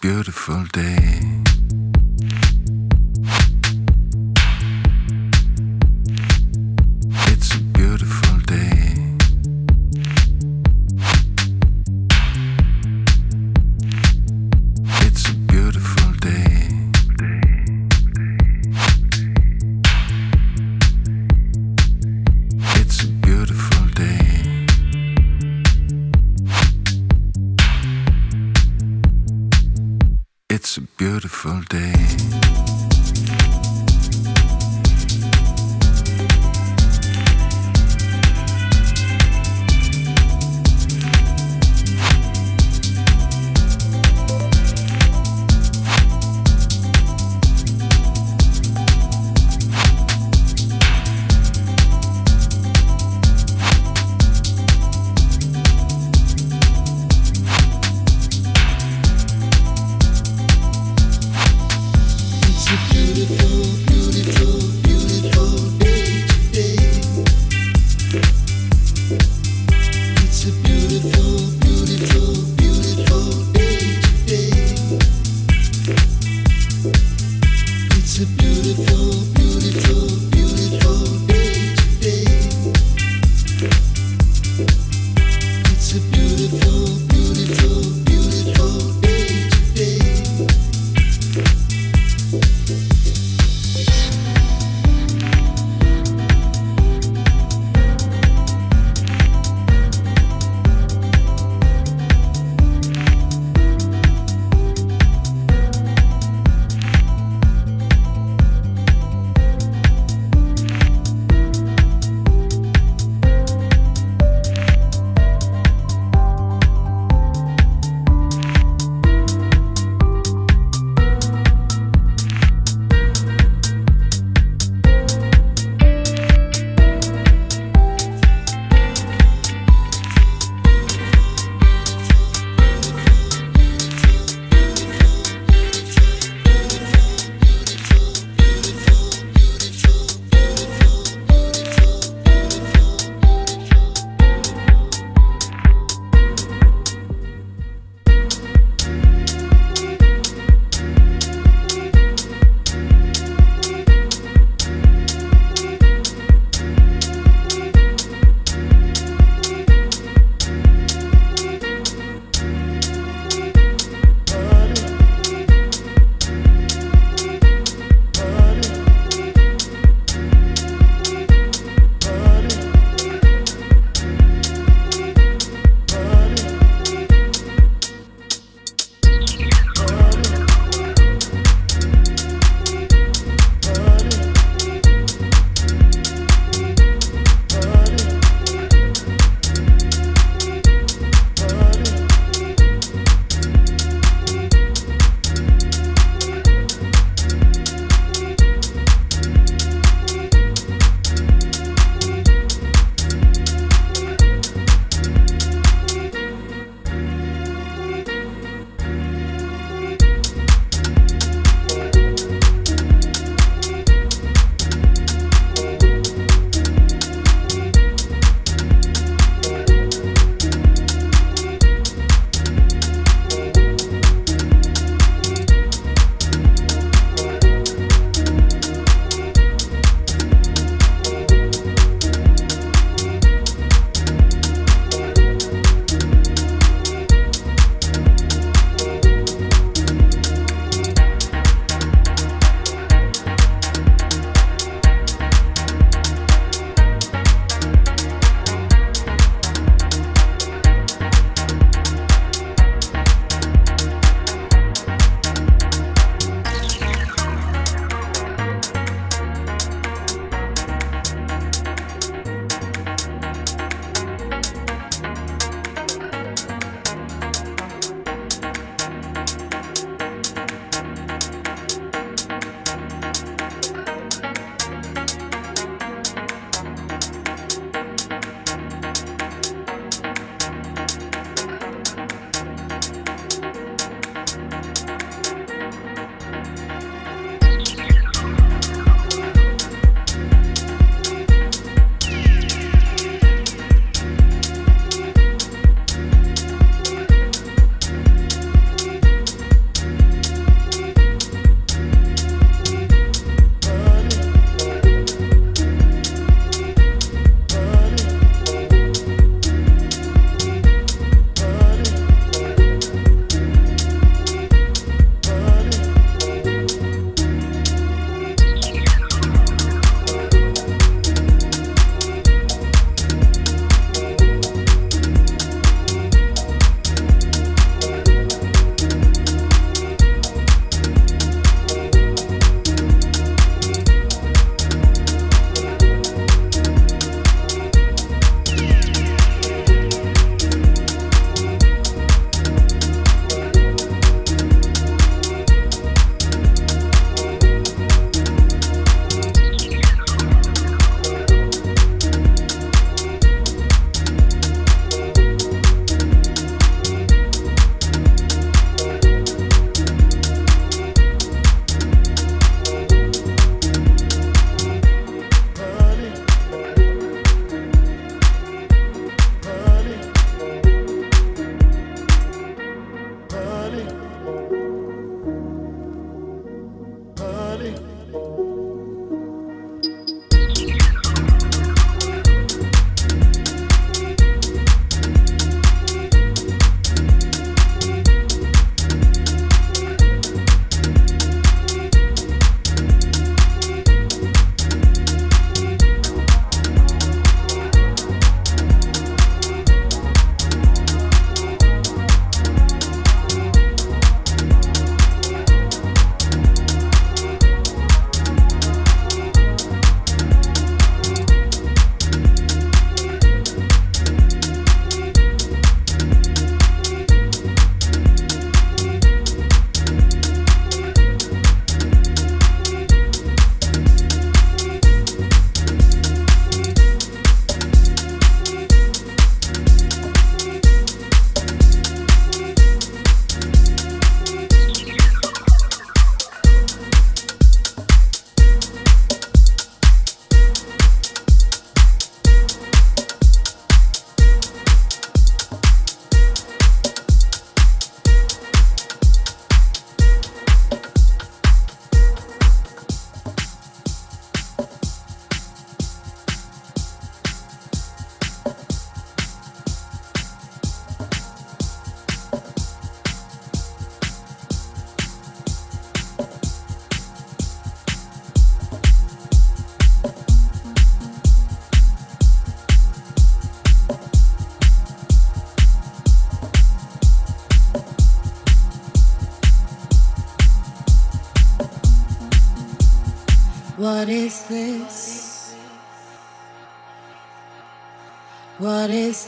beautiful day.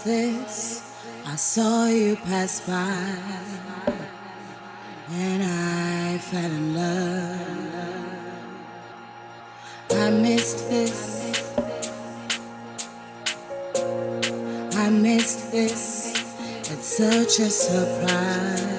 This? I saw you pass by and I fell in love. I missed this. I missed this. It's such a surprise.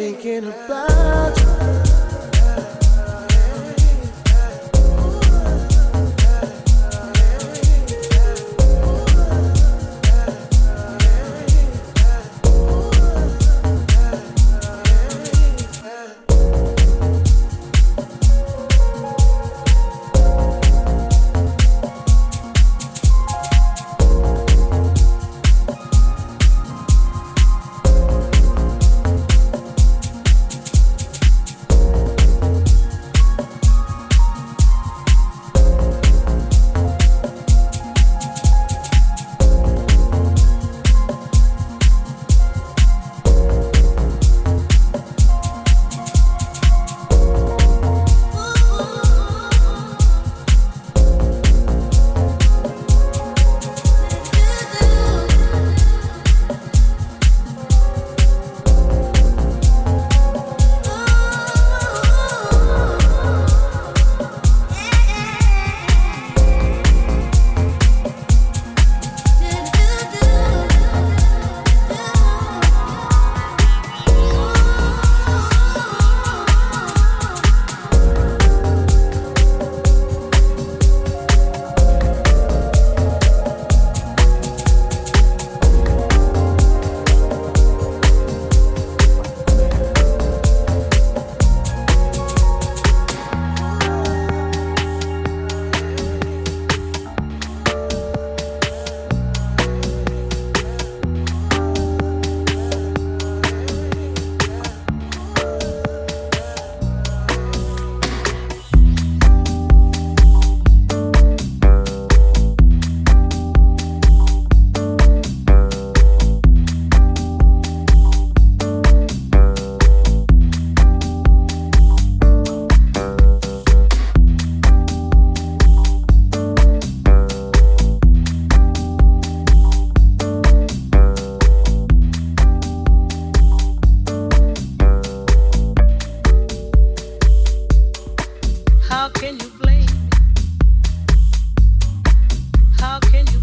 thinking about you. How can you?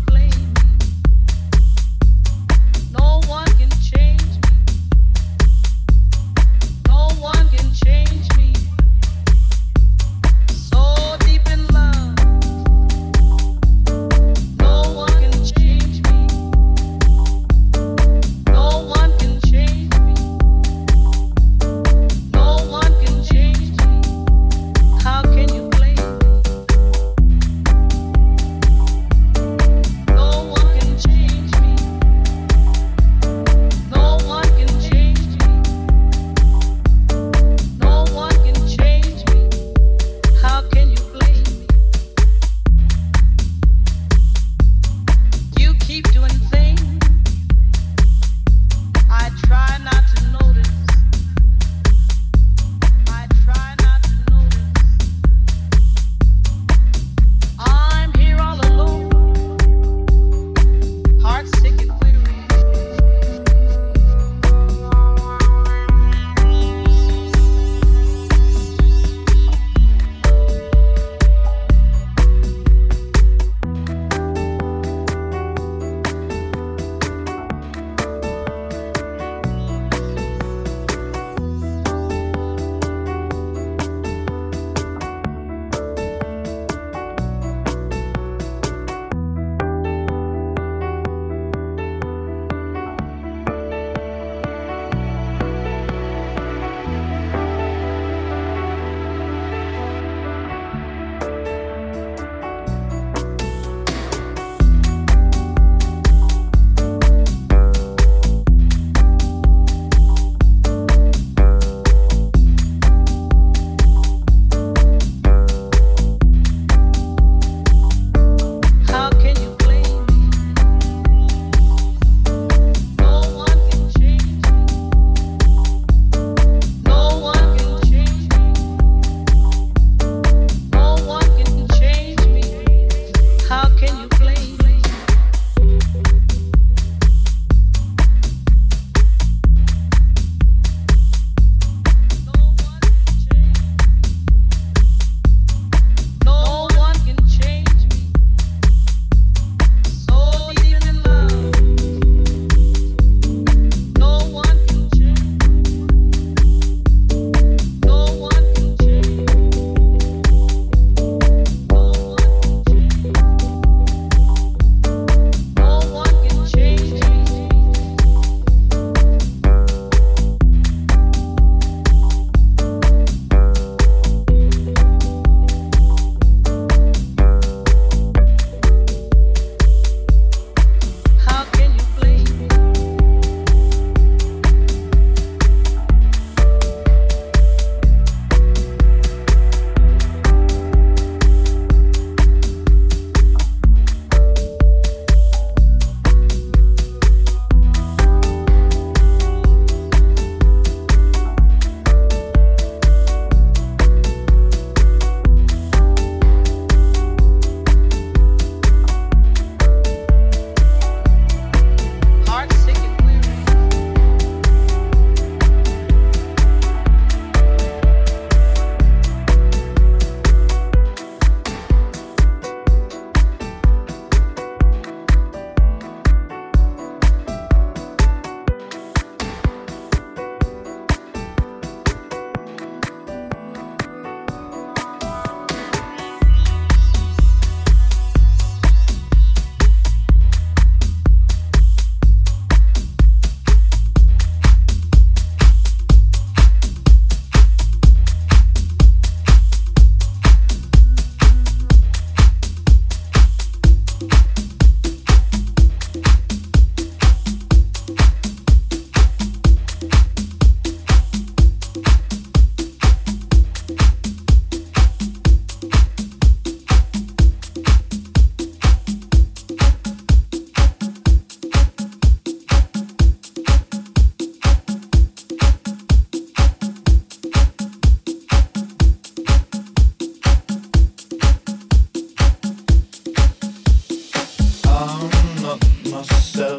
myself.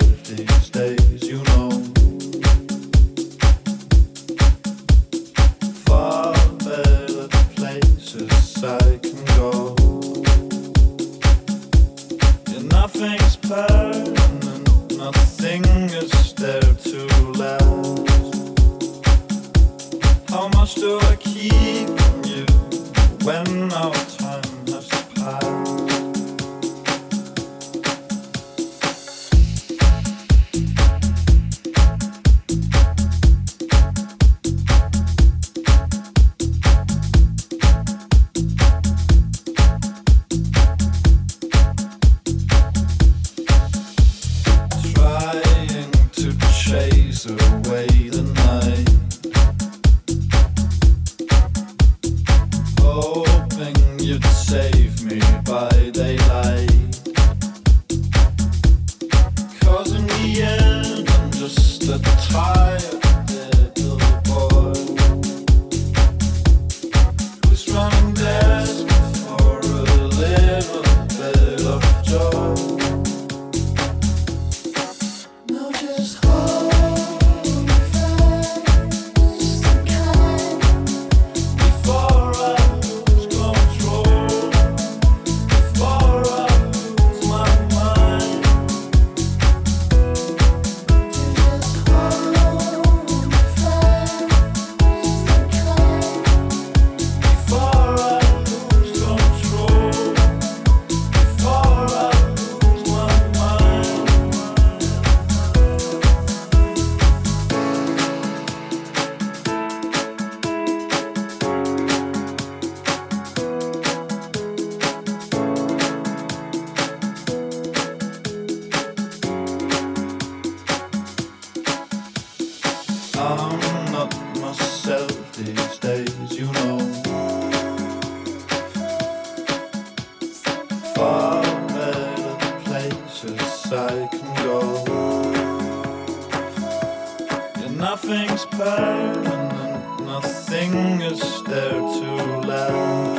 fingers there to loud.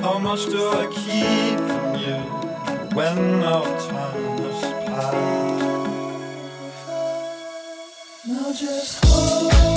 How much do I keep from you when our time has passed? Now just hold.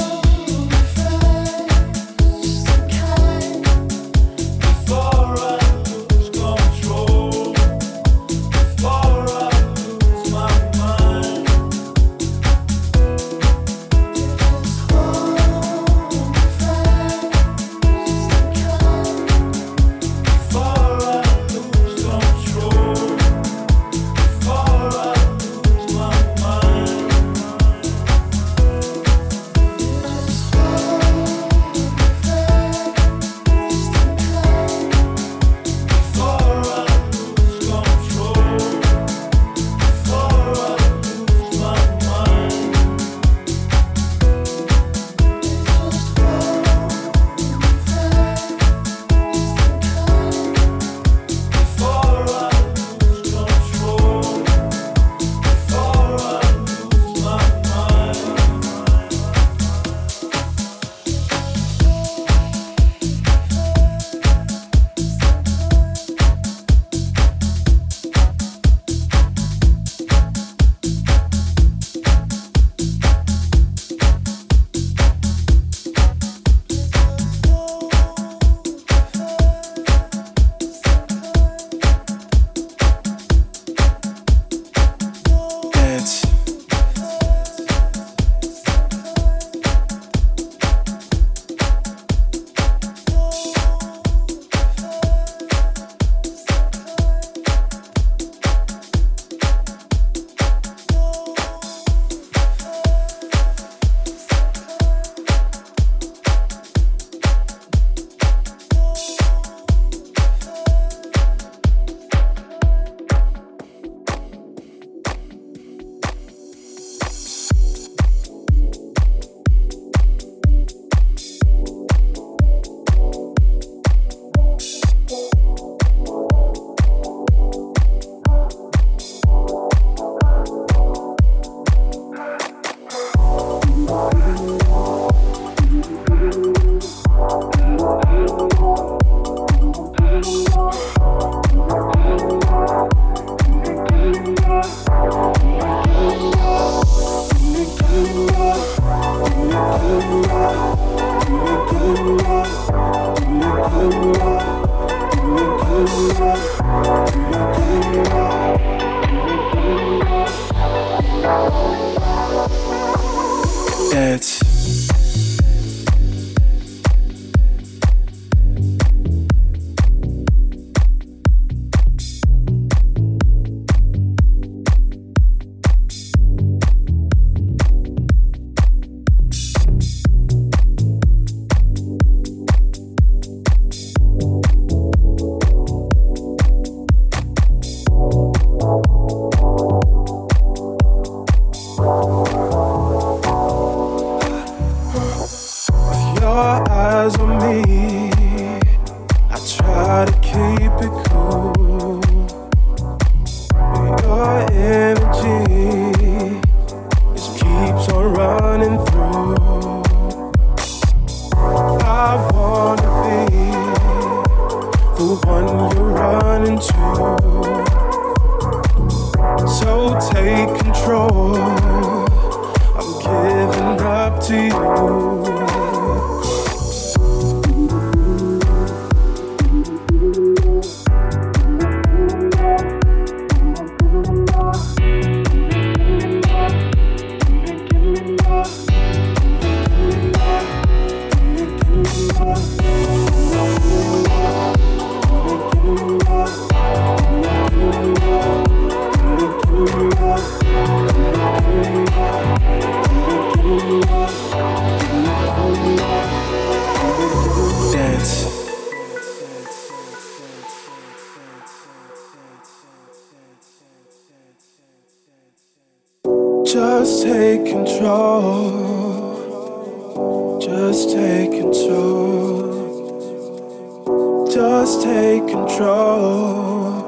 Just take control.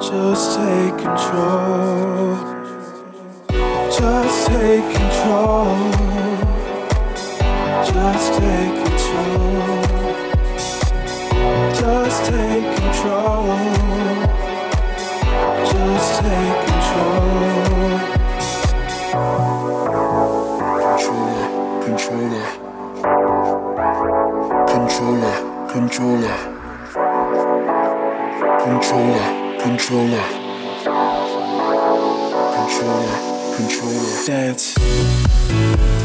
Just take control. Just take control. Just take control. Just take control. Just take control. Controller, controller controller, controller, controller, controller, controller, controller. Dance.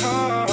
heart.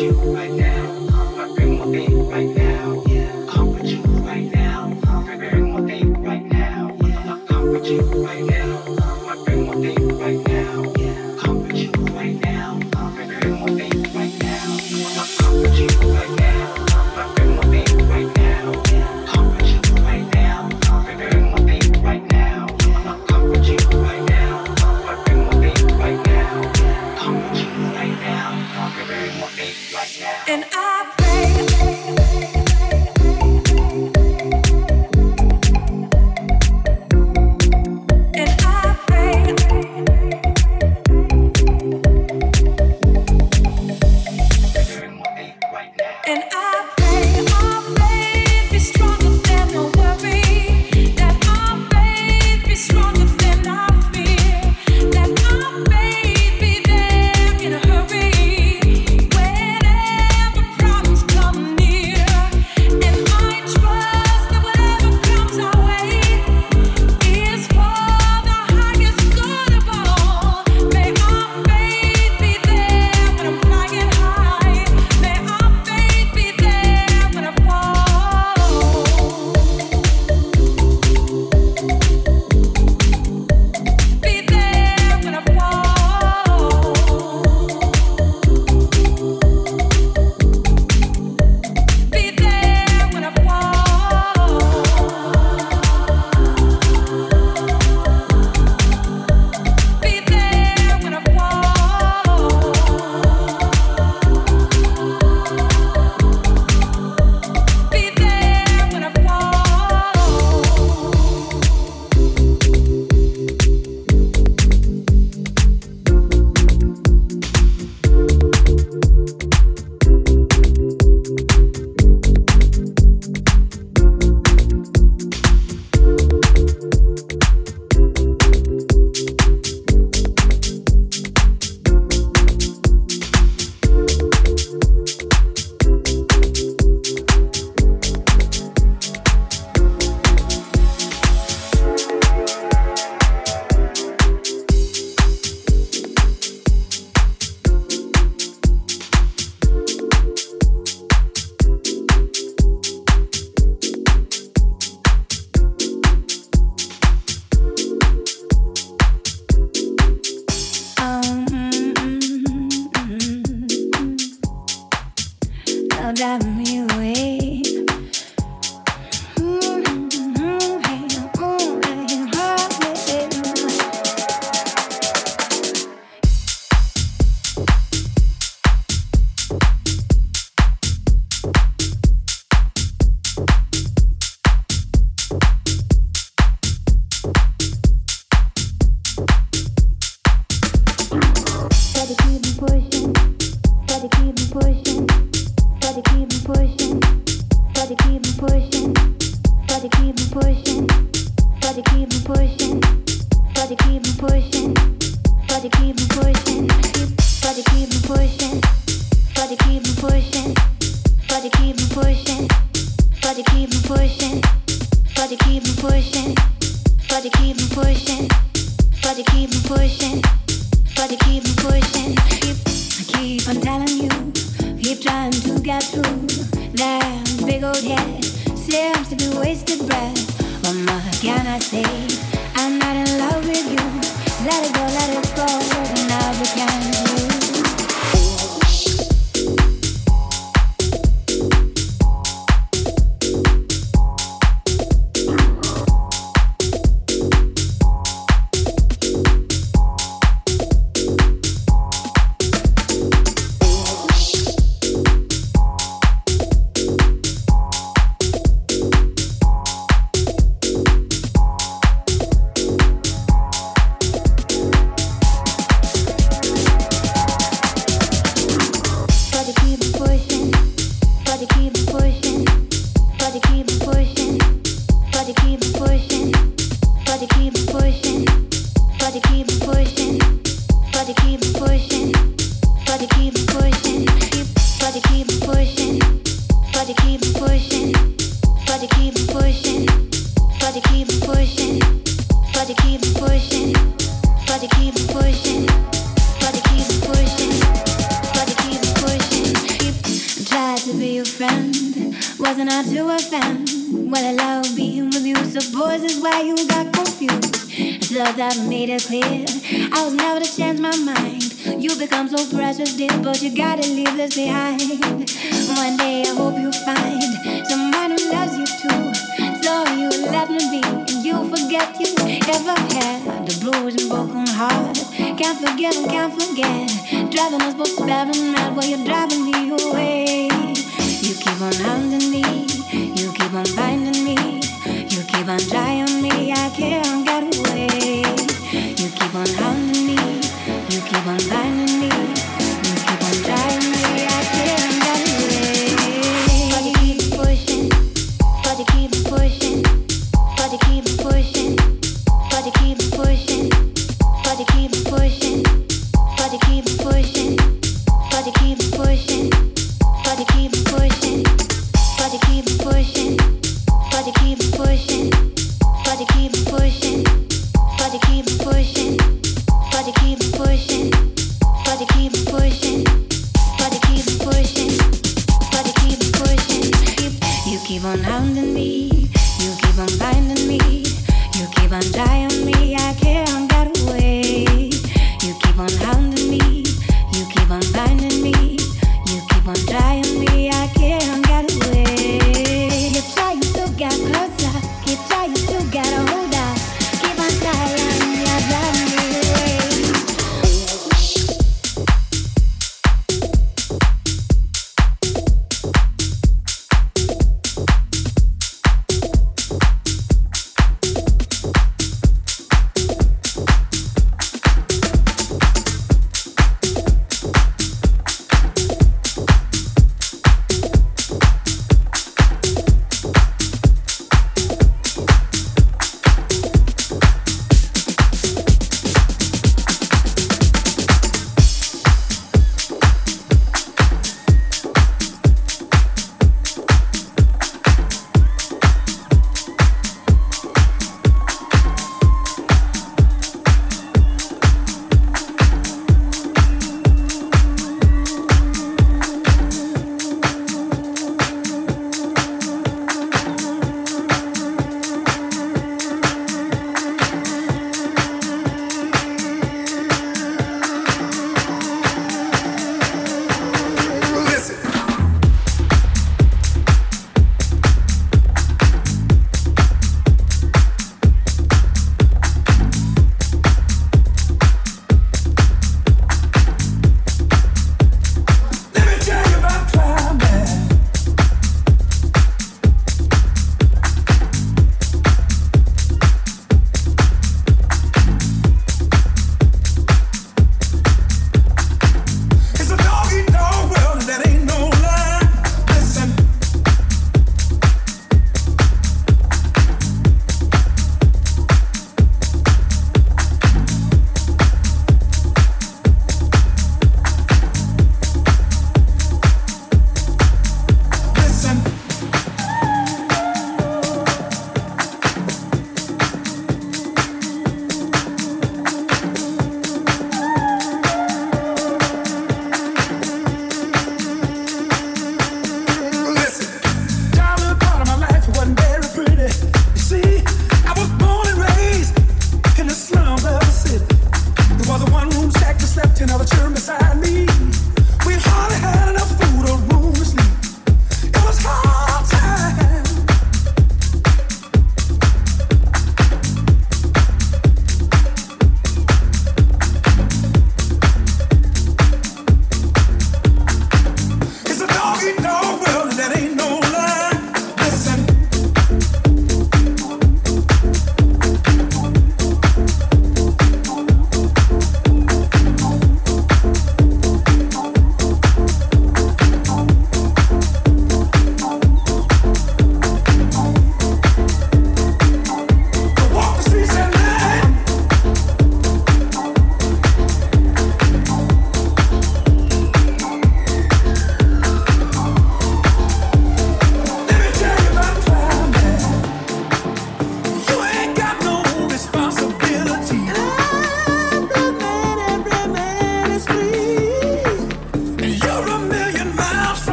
You right now. de kilos. behind.